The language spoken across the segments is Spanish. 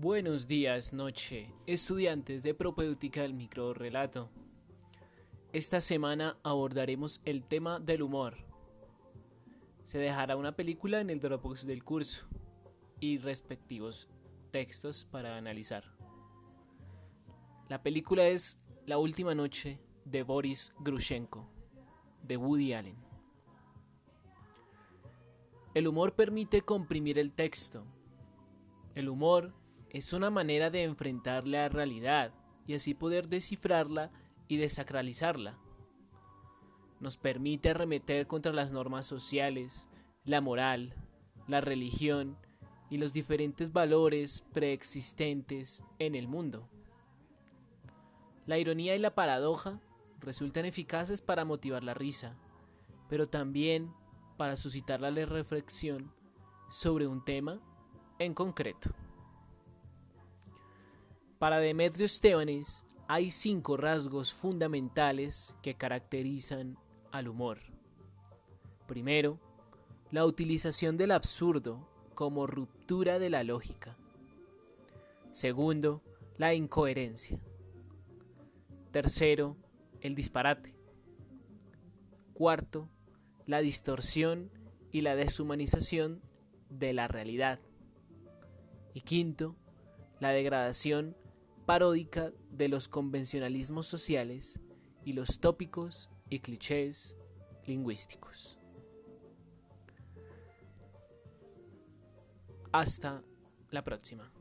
Buenos días, noche, estudiantes de propéutica del microrelato. Esta semana abordaremos el tema del humor. Se dejará una película en el Dropbox del curso y respectivos textos para analizar. La película es La última noche de Boris Grushenko, de Woody Allen. El humor permite comprimir el texto. El humor es una manera de enfrentar la realidad y así poder descifrarla y desacralizarla. Nos permite arremeter contra las normas sociales, la moral, la religión y los diferentes valores preexistentes en el mundo. La ironía y la paradoja resultan eficaces para motivar la risa, pero también para suscitar la reflexión sobre un tema en concreto. Para Demetrio Estebanes hay cinco rasgos fundamentales que caracterizan al humor. Primero, la utilización del absurdo como ruptura de la lógica. Segundo, la incoherencia. Tercero, el disparate. Cuarto, la distorsión y la deshumanización de la realidad. Y quinto, la degradación paródica de los convencionalismos sociales y los tópicos y clichés lingüísticos. Hasta la próxima.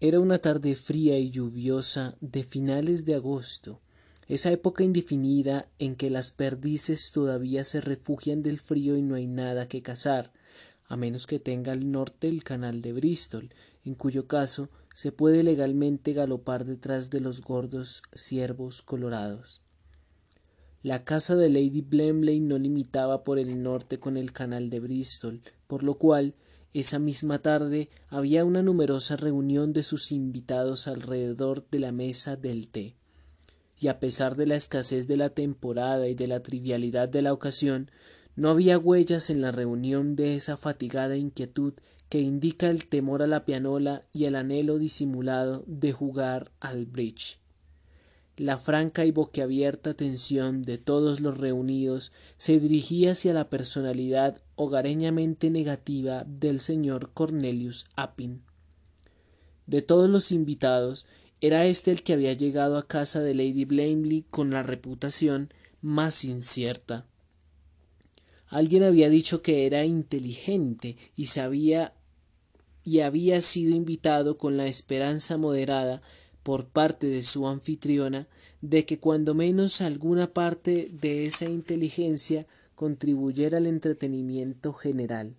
Era una tarde fría y lluviosa de finales de agosto, esa época indefinida en que las perdices todavía se refugian del frío y no hay nada que cazar, a menos que tenga al norte el canal de Bristol, en cuyo caso se puede legalmente galopar detrás de los gordos ciervos colorados. La casa de Lady Blemley no limitaba por el norte con el canal de Bristol, por lo cual esa misma tarde había una numerosa reunión de sus invitados alrededor de la mesa del té. Y a pesar de la escasez de la temporada y de la trivialidad de la ocasión, no había huellas en la reunión de esa fatigada inquietud que indica el temor a la pianola y el anhelo disimulado de jugar al bridge. La franca y boquiabierta atención de todos los reunidos se dirigía hacia la personalidad hogareñamente negativa del señor Cornelius Appin. De todos los invitados, era éste el que había llegado a casa de Lady Blamley con la reputación más incierta. Alguien había dicho que era inteligente y sabía y había sido invitado con la esperanza moderada por parte de su anfitriona de que cuando menos alguna parte de esa inteligencia contribuyera al entretenimiento general.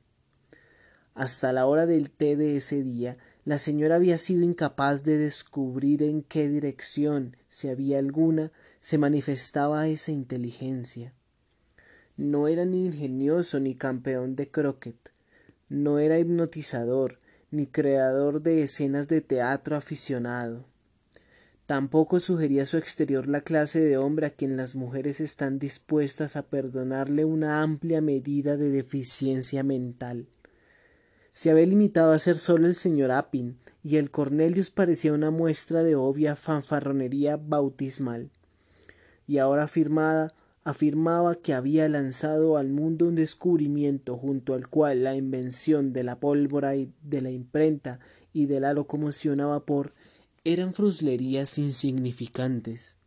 Hasta la hora del té de ese día, la señora había sido incapaz de descubrir en qué dirección, si había alguna, se manifestaba esa inteligencia. No era ni ingenioso ni campeón de croquet, no era hipnotizador, ni creador de escenas de teatro aficionado. Tampoco sugería su exterior la clase de hombre a quien las mujeres están dispuestas a perdonarle una amplia medida de deficiencia mental. Se había limitado a ser solo el señor Appin, y el Cornelius parecía una muestra de obvia fanfarronería bautismal. Y ahora afirmada afirmaba que había lanzado al mundo un descubrimiento junto al cual la invención de la pólvora y de la imprenta y de la locomoción a vapor eran fruslerías insignificantes.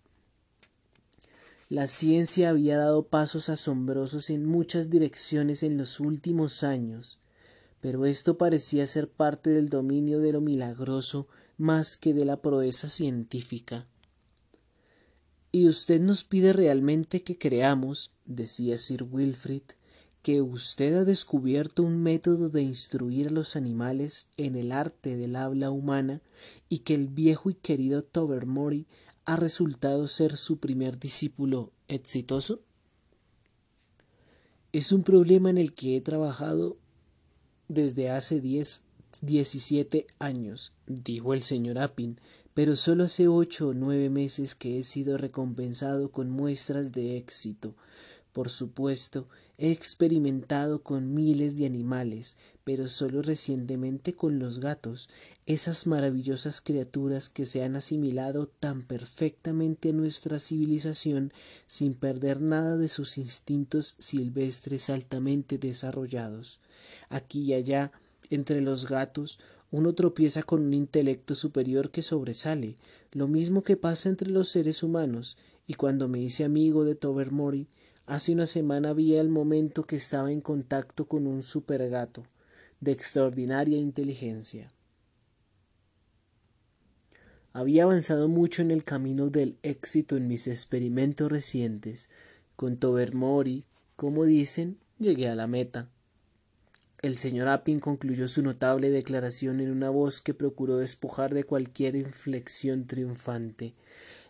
La ciencia había dado pasos asombrosos en muchas direcciones en los últimos años, pero esto parecía ser parte del dominio de lo milagroso más que de la proeza científica. Y usted nos pide realmente que creamos, decía Sir Wilfrid, que usted ha descubierto un método de instruir a los animales en el arte del habla humana y que el viejo y querido Tobermory ha resultado ser su primer discípulo exitoso? Es un problema en el que he trabajado desde hace diez, diecisiete años, dijo el señor Appin, pero solo hace ocho o nueve meses que he sido recompensado con muestras de éxito. Por supuesto, he experimentado con miles de animales, pero solo recientemente con los gatos, esas maravillosas criaturas que se han asimilado tan perfectamente a nuestra civilización sin perder nada de sus instintos silvestres altamente desarrollados. Aquí y allá, entre los gatos, uno tropieza con un intelecto superior que sobresale, lo mismo que pasa entre los seres humanos, y cuando me hice amigo de Tobermory, hace una semana vi al momento que estaba en contacto con un supergato de extraordinaria inteligencia. Había avanzado mucho en el camino del éxito en mis experimentos recientes. Con Tobermory, como dicen, llegué a la meta. El señor Appin concluyó su notable declaración en una voz que procuró despojar de cualquier inflexión triunfante.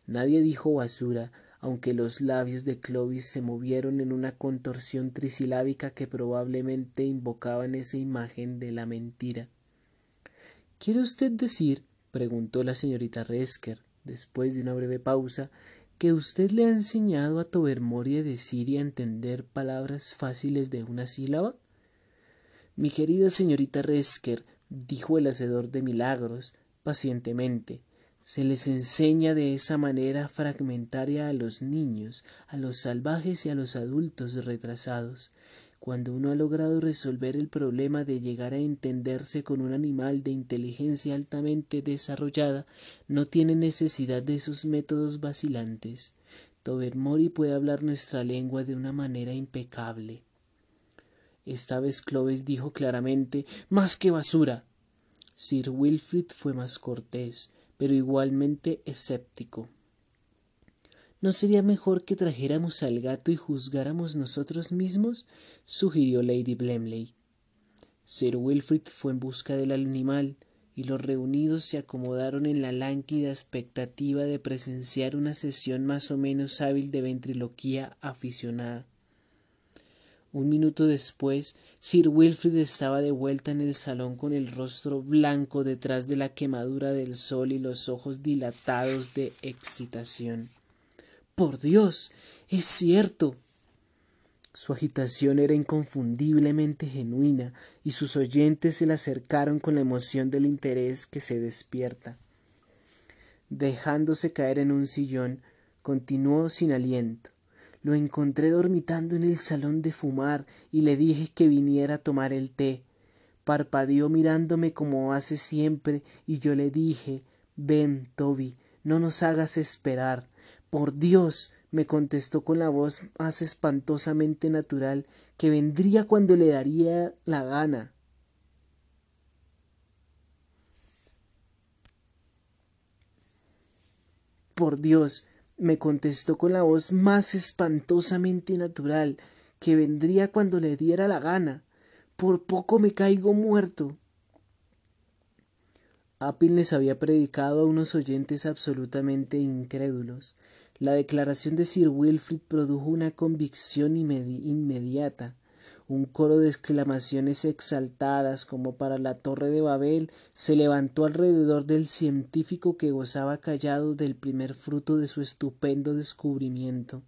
Nadie dijo basura, aunque los labios de Clovis se movieron en una contorsión trisilábica que probablemente invocaban esa imagen de la mentira. ¿Quiere usted decir, preguntó la señorita Resker, después de una breve pausa, que usted le ha enseñado a Tobermory a decir y a entender palabras fáciles de una sílaba? Mi querida señorita Resker, dijo el hacedor de milagros, pacientemente, se les enseña de esa manera fragmentaria a los niños, a los salvajes y a los adultos retrasados. Cuando uno ha logrado resolver el problema de llegar a entenderse con un animal de inteligencia altamente desarrollada, no tiene necesidad de esos métodos vacilantes. Tobermory puede hablar nuestra lengua de una manera impecable. Esta vez Clovis dijo claramente Más que basura. Sir Wilfrid fue más cortés pero igualmente escéptico. ¿No sería mejor que trajéramos al gato y juzgáramos nosotros mismos? sugirió Lady Blemley. Sir Wilfrid fue en busca del animal, y los reunidos se acomodaron en la lánguida expectativa de presenciar una sesión más o menos hábil de ventriloquía aficionada. Un minuto después, Sir Wilfrid estaba de vuelta en el salón con el rostro blanco detrás de la quemadura del sol y los ojos dilatados de excitación. Por Dios. es cierto. Su agitación era inconfundiblemente genuina, y sus oyentes se le acercaron con la emoción del interés que se despierta. Dejándose caer en un sillón, continuó sin aliento. Lo encontré dormitando en el salón de fumar y le dije que viniera a tomar el té. Parpadeó mirándome como hace siempre y yo le dije Ven, Toby, no nos hagas esperar. Por Dios. me contestó con la voz más espantosamente natural que vendría cuando le daría la gana. Por Dios, me contestó con la voz más espantosamente natural, que vendría cuando le diera la gana. Por poco me caigo muerto. Appin les había predicado a unos oyentes absolutamente incrédulos. La declaración de Sir Wilfrid produjo una convicción inmediata un coro de exclamaciones exaltadas como para la torre de Babel se levantó alrededor del científico que gozaba callado del primer fruto de su estupendo descubrimiento.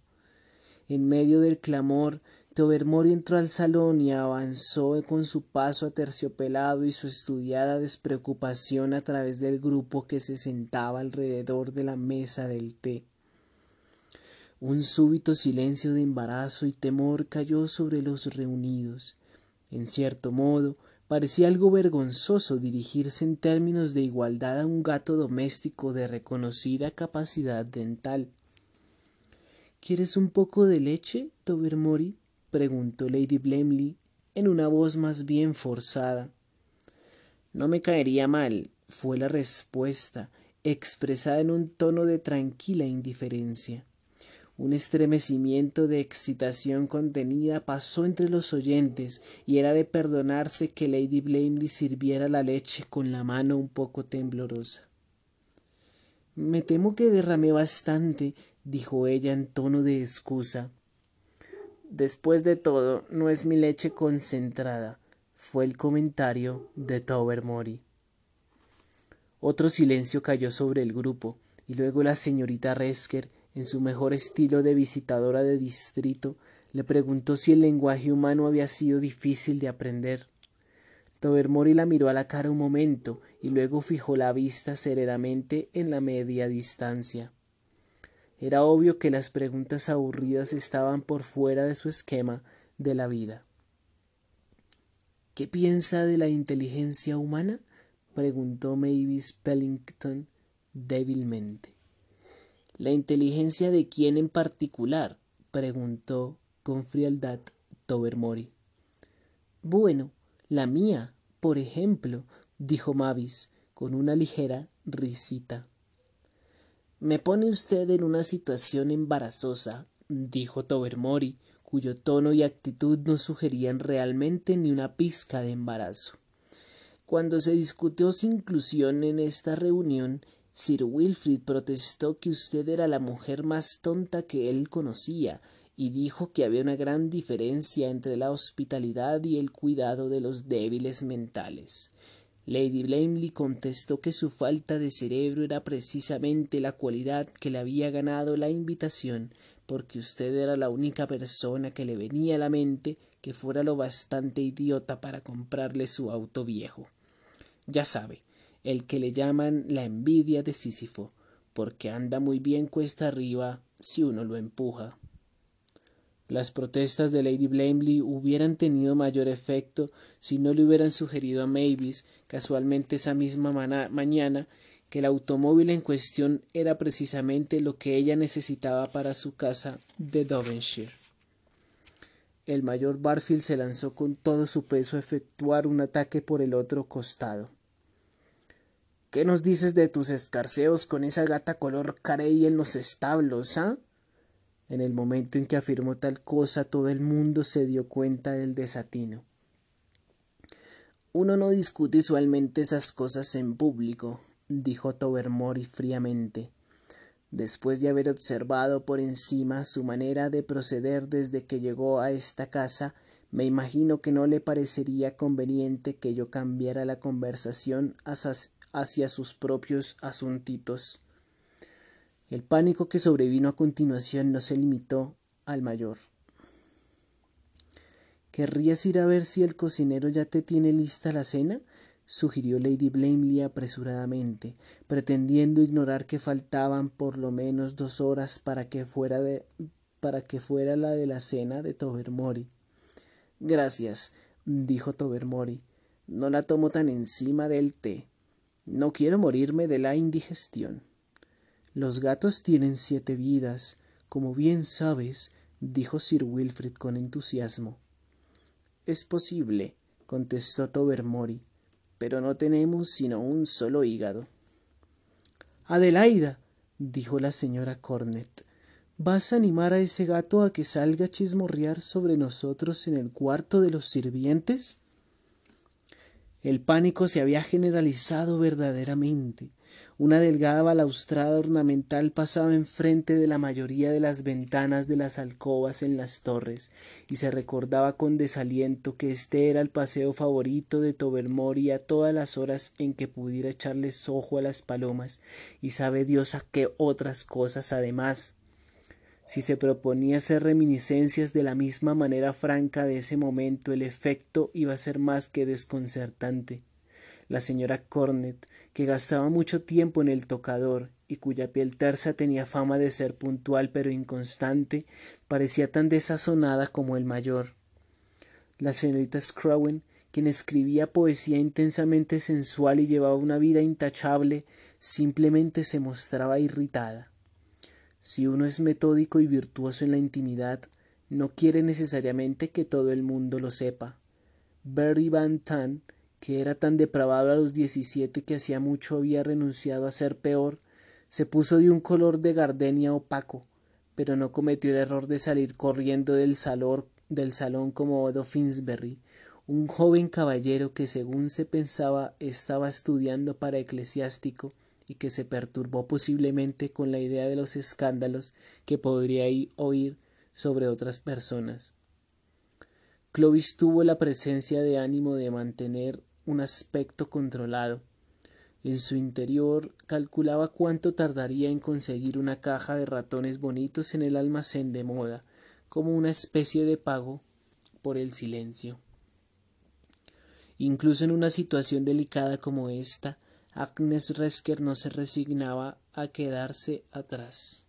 En medio del clamor, Tobermory entró al salón y avanzó con su paso aterciopelado y su estudiada despreocupación a través del grupo que se sentaba alrededor de la mesa del té. Un súbito silencio de embarazo y temor cayó sobre los reunidos. En cierto modo, parecía algo vergonzoso dirigirse en términos de igualdad a un gato doméstico de reconocida capacidad dental. ¿Quieres un poco de leche, Tobermory? preguntó Lady Blemley en una voz más bien forzada. No me caería mal, fue la respuesta, expresada en un tono de tranquila indiferencia. Un estremecimiento de excitación contenida pasó entre los oyentes y era de perdonarse que Lady Blamely sirviera la leche con la mano un poco temblorosa. Me temo que derramé bastante, dijo ella en tono de excusa. Después de todo, no es mi leche concentrada, fue el comentario de Tobermory. Otro silencio cayó sobre el grupo, y luego la señorita Resker en su mejor estilo de visitadora de distrito, le preguntó si el lenguaje humano había sido difícil de aprender. Tobermory la miró a la cara un momento y luego fijó la vista serenamente en la media distancia. Era obvio que las preguntas aburridas estaban por fuera de su esquema de la vida. ¿Qué piensa de la inteligencia humana? preguntó Mavis Pellington débilmente. ¿La inteligencia de quién en particular? preguntó con frialdad Tobermory. Bueno, la mía, por ejemplo, dijo Mavis con una ligera risita. Me pone usted en una situación embarazosa, dijo Tobermory, cuyo tono y actitud no sugerían realmente ni una pizca de embarazo. Cuando se discutió su inclusión en esta reunión, Sir Wilfrid protestó que usted era la mujer más tonta que él conocía, y dijo que había una gran diferencia entre la hospitalidad y el cuidado de los débiles mentales. Lady Blamley contestó que su falta de cerebro era precisamente la cualidad que le había ganado la invitación, porque usted era la única persona que le venía a la mente que fuera lo bastante idiota para comprarle su auto viejo. Ya sabe, el que le llaman la envidia de Sísifo, porque anda muy bien cuesta arriba si uno lo empuja. Las protestas de Lady Blamley hubieran tenido mayor efecto si no le hubieran sugerido a Mavis, casualmente esa misma mañana, que el automóvil en cuestión era precisamente lo que ella necesitaba para su casa de Devonshire. El mayor Barfield se lanzó con todo su peso a efectuar un ataque por el otro costado. ¿Qué nos dices de tus escarceos con esa gata color carey en los establos, ah? En el momento en que afirmó tal cosa, todo el mundo se dio cuenta del desatino. Uno no discute usualmente esas cosas en público, dijo Tobermory fríamente. Después de haber observado por encima su manera de proceder desde que llegó a esta casa, me imagino que no le parecería conveniente que yo cambiara la conversación hacia sus propios asuntitos. El pánico que sobrevino a continuación no se limitó al mayor. ¿Querrías ir a ver si el cocinero ya te tiene lista la cena? sugirió Lady Blamley apresuradamente, pretendiendo ignorar que faltaban por lo menos dos horas para que fuera de para que fuera la de la cena de Tobermory. Gracias, dijo Tobermory. No la tomo tan encima del té. No quiero morirme de la indigestión. Los gatos tienen siete vidas, como bien sabes, dijo Sir Wilfrid con entusiasmo. Es posible, contestó Tobermory, pero no tenemos sino un solo hígado. Adelaida, dijo la señora Cornet, ¿vas a animar a ese gato a que salga a chismorrear sobre nosotros en el cuarto de los sirvientes? El pánico se había generalizado verdaderamente. Una delgada balaustrada ornamental pasaba enfrente de la mayoría de las ventanas de las alcobas en las torres, y se recordaba con desaliento que este era el paseo favorito de Tobermory a todas las horas en que pudiera echarles ojo a las palomas, y sabe Dios a qué otras cosas además. Si se proponía hacer reminiscencias de la misma manera franca de ese momento, el efecto iba a ser más que desconcertante. La señora Cornet, que gastaba mucho tiempo en el tocador y cuya piel tersa tenía fama de ser puntual pero inconstante, parecía tan desazonada como el mayor. La señorita Scrowen, quien escribía poesía intensamente sensual y llevaba una vida intachable, simplemente se mostraba irritada. Si uno es metódico y virtuoso en la intimidad, no quiere necesariamente que todo el mundo lo sepa. Berry Van Tan que era tan depravado a los diecisiete que hacía mucho había renunciado a ser peor, se puso de un color de gardenia opaco, pero no cometió el error de salir corriendo del salón, del salón como Odo Finsberry, un joven caballero que según se pensaba estaba estudiando para eclesiástico y que se perturbó posiblemente con la idea de los escándalos que podría oír sobre otras personas. Clovis tuvo la presencia de ánimo de mantener un aspecto controlado. En su interior calculaba cuánto tardaría en conseguir una caja de ratones bonitos en el almacén de moda, como una especie de pago por el silencio. Incluso en una situación delicada como esta, Agnes Resker no se resignaba a quedarse atrás.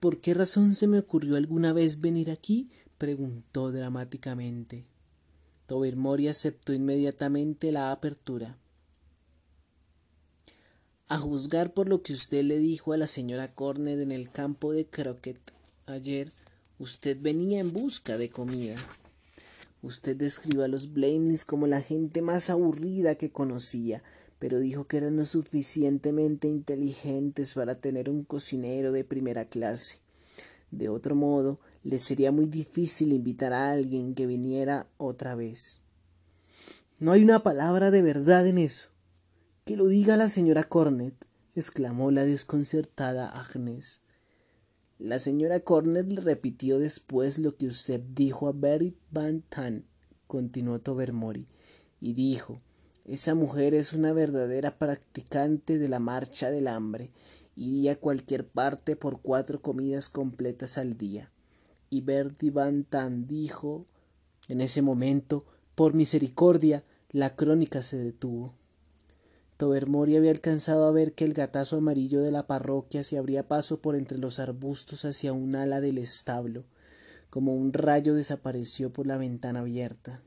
¿Por qué razón se me ocurrió alguna vez venir aquí? preguntó dramáticamente. Tobermory aceptó inmediatamente la apertura. A juzgar por lo que usted le dijo a la señora Cornet en el campo de croquet ayer, usted venía en busca de comida. Usted describió a los Blameleys como la gente más aburrida que conocía, pero dijo que eran lo suficientemente inteligentes para tener un cocinero de primera clase. De otro modo, le sería muy difícil invitar a alguien que viniera otra vez. No hay una palabra de verdad en eso. Que lo diga la señora Cornet, exclamó la desconcertada Agnes. La señora Cornet le repitió después lo que usted dijo a Berry Van Tan, continuó Tobermory, y dijo esa mujer es una verdadera practicante de la marcha del hambre. Iría a cualquier parte por cuatro comidas completas al día. Y Bertie Van Tan dijo en ese momento, por misericordia, la crónica se detuvo. Tobermory había alcanzado a ver que el gatazo amarillo de la parroquia se abría paso por entre los arbustos hacia un ala del establo, como un rayo desapareció por la ventana abierta.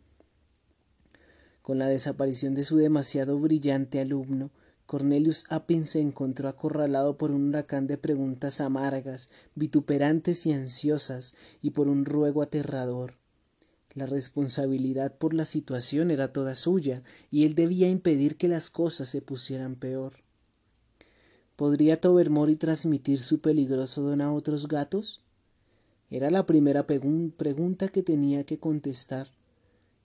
Con la desaparición de su demasiado brillante alumno, Cornelius Appin se encontró acorralado por un huracán de preguntas amargas, vituperantes y ansiosas, y por un ruego aterrador. La responsabilidad por la situación era toda suya, y él debía impedir que las cosas se pusieran peor. ¿Podría Tobermory transmitir su peligroso don a otros gatos? Era la primera pregunta que tenía que contestar.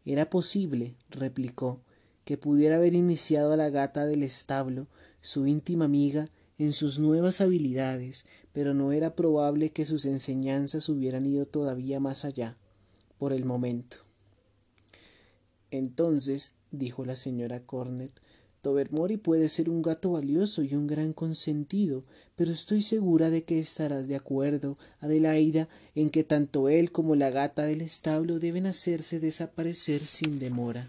Era posible, replicó, que pudiera haber iniciado a la gata del establo, su íntima amiga, en sus nuevas habilidades, pero no era probable que sus enseñanzas hubieran ido todavía más allá por el momento. Entonces, dijo la señora Cornet, Tobermory puede ser un gato valioso y un gran consentido, pero estoy segura de que estarás de acuerdo, Adelaida, en que tanto él como la gata del establo deben hacerse desaparecer sin demora.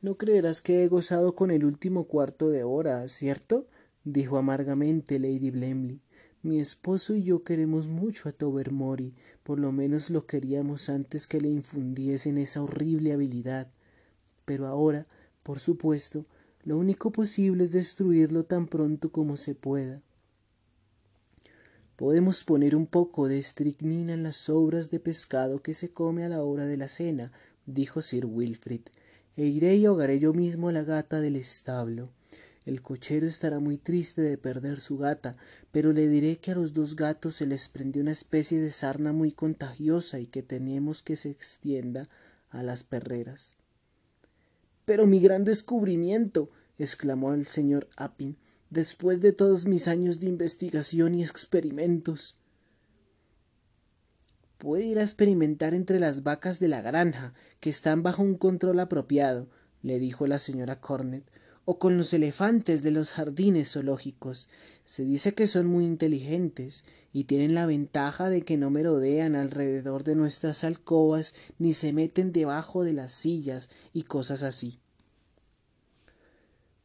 No creerás que he gozado con el último cuarto de hora, ¿cierto? dijo amargamente Lady Blemley. Mi esposo y yo queremos mucho a Tobermory, por lo menos lo queríamos antes que le infundiesen esa horrible habilidad. Pero ahora, por supuesto, lo único posible es destruirlo tan pronto como se pueda. Podemos poner un poco de estricnina en las sobras de pescado que se come a la hora de la cena, dijo Sir Wilfrid, e iré y ahogaré yo mismo a la gata del establo. El cochero estará muy triste de perder su gata, pero le diré que a los dos gatos se les prendió una especie de sarna muy contagiosa y que tenemos que se extienda a las perreras. Pero mi gran descubrimiento. exclamó el señor Appin, después de todos mis años de investigación y experimentos. Puede ir a experimentar entre las vacas de la granja, que están bajo un control apropiado, le dijo la señora Cornet, o con los elefantes de los jardines zoológicos. Se dice que son muy inteligentes y tienen la ventaja de que no merodean alrededor de nuestras alcobas ni se meten debajo de las sillas y cosas así.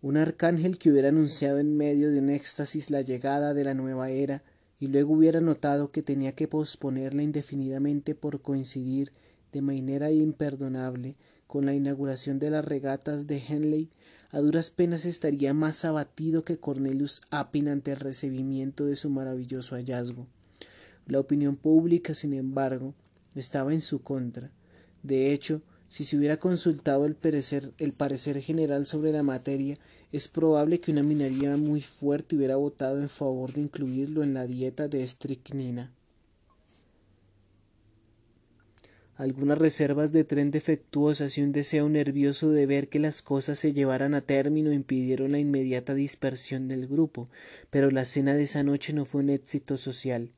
Un arcángel que hubiera anunciado en medio de un éxtasis la llegada de la nueva era y luego hubiera notado que tenía que posponerla indefinidamente por coincidir de manera imperdonable con la inauguración de las regatas de Henley a duras penas estaría más abatido que Cornelius Appin ante el recibimiento de su maravilloso hallazgo. La opinión pública, sin embargo, estaba en su contra. De hecho, si se hubiera consultado el parecer, general sobre la materia, es probable que una minoría muy fuerte hubiera votado en favor de incluirlo en la dieta de estricnina. Algunas reservas de tren defectuosas y un deseo nervioso de ver que las cosas se llevaran a término impidieron la inmediata dispersión del grupo, pero la cena de esa noche no fue un éxito social.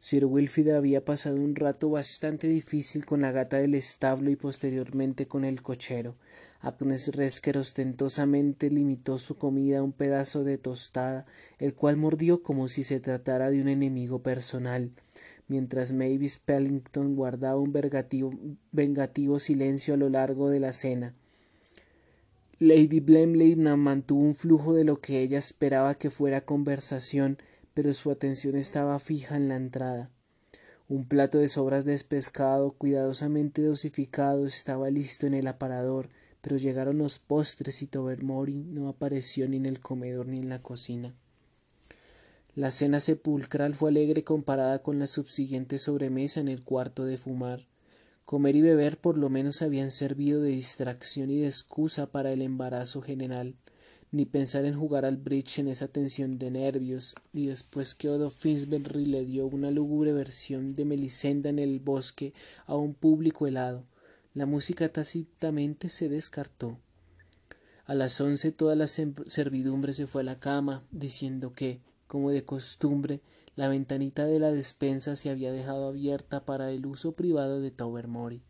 Sir Wilfrid había pasado un rato bastante difícil con la gata del establo y posteriormente con el cochero. Agnes Resker ostentosamente limitó su comida a un pedazo de tostada, el cual mordió como si se tratara de un enemigo personal. Mientras Mavis Pellington guardaba un vengativo silencio a lo largo de la cena. Lady Blemley mantuvo un flujo de lo que ella esperaba que fuera conversación, pero su atención estaba fija en la entrada. Un plato de sobras de pescado cuidadosamente dosificado estaba listo en el aparador, pero llegaron los postres y Tobermory no apareció ni en el comedor ni en la cocina. La cena sepulcral fue alegre comparada con la subsiguiente sobremesa en el cuarto de fumar. Comer y beber por lo menos habían servido de distracción y de excusa para el embarazo general, ni pensar en jugar al bridge en esa tensión de nervios, y después que Odo Finsbury le dio una lúgubre versión de Melisenda en el bosque a un público helado, la música tácitamente se descartó. A las once toda la servidumbre se fue a la cama, diciendo que, como de costumbre, la ventanita de la despensa se había dejado abierta para el uso privado de Tobermory.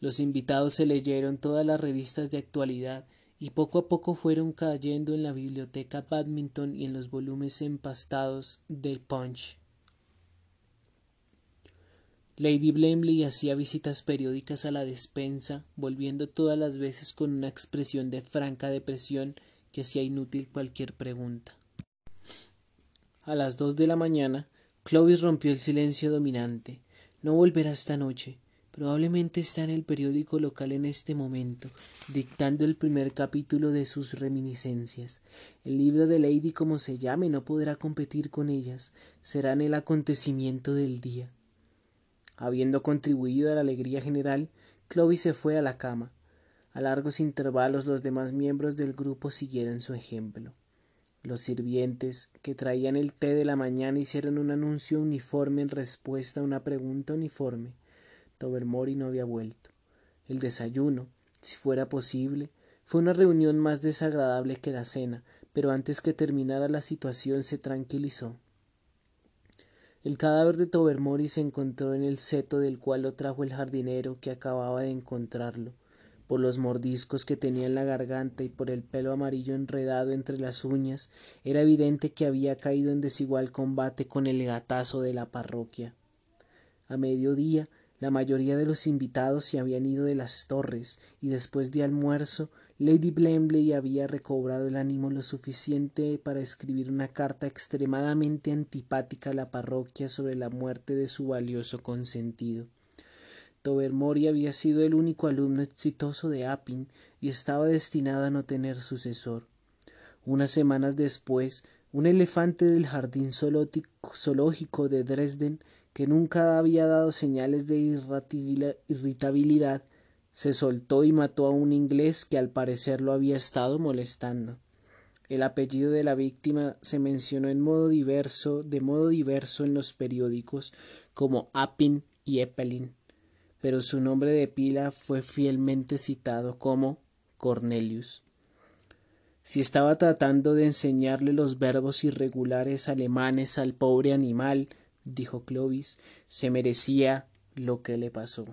Los invitados se leyeron todas las revistas de actualidad y poco a poco fueron cayendo en la biblioteca Badminton y en los volúmenes empastados de Punch. Lady Blemley hacía visitas periódicas a la despensa, volviendo todas las veces con una expresión de franca depresión que hacía inútil cualquier pregunta. A las dos de la mañana, Clovis rompió el silencio dominante. No volverá esta noche. Probablemente está en el periódico local en este momento, dictando el primer capítulo de sus reminiscencias. El libro de Lady, como se llame, no podrá competir con ellas. Serán el acontecimiento del día. Habiendo contribuido a la alegría general, Clovis se fue a la cama. A largos intervalos los demás miembros del grupo siguieron su ejemplo. Los sirvientes que traían el té de la mañana hicieron un anuncio uniforme en respuesta a una pregunta uniforme. Tobermory no había vuelto. El desayuno, si fuera posible, fue una reunión más desagradable que la cena, pero antes que terminara la situación se tranquilizó. El cadáver de Tobermory se encontró en el seto del cual lo trajo el jardinero que acababa de encontrarlo por los mordiscos que tenía en la garganta y por el pelo amarillo enredado entre las uñas, era evidente que había caído en desigual combate con el gatazo de la parroquia. A mediodía, la mayoría de los invitados se habían ido de las torres, y después de almuerzo, Lady Blemley había recobrado el ánimo lo suficiente para escribir una carta extremadamente antipática a la parroquia sobre la muerte de su valioso consentido. Tobermory había sido el único alumno exitoso de Appin y estaba destinado a no tener sucesor. Unas semanas después, un elefante del jardín zoológico de Dresden, que nunca había dado señales de irritabilidad, se soltó y mató a un inglés que al parecer lo había estado molestando. El apellido de la víctima se mencionó en modo diverso, de modo diverso en los periódicos como Appin y Eppelin pero su nombre de pila fue fielmente citado como Cornelius. Si estaba tratando de enseñarle los verbos irregulares alemanes al pobre animal, dijo Clovis, se merecía lo que le pasó.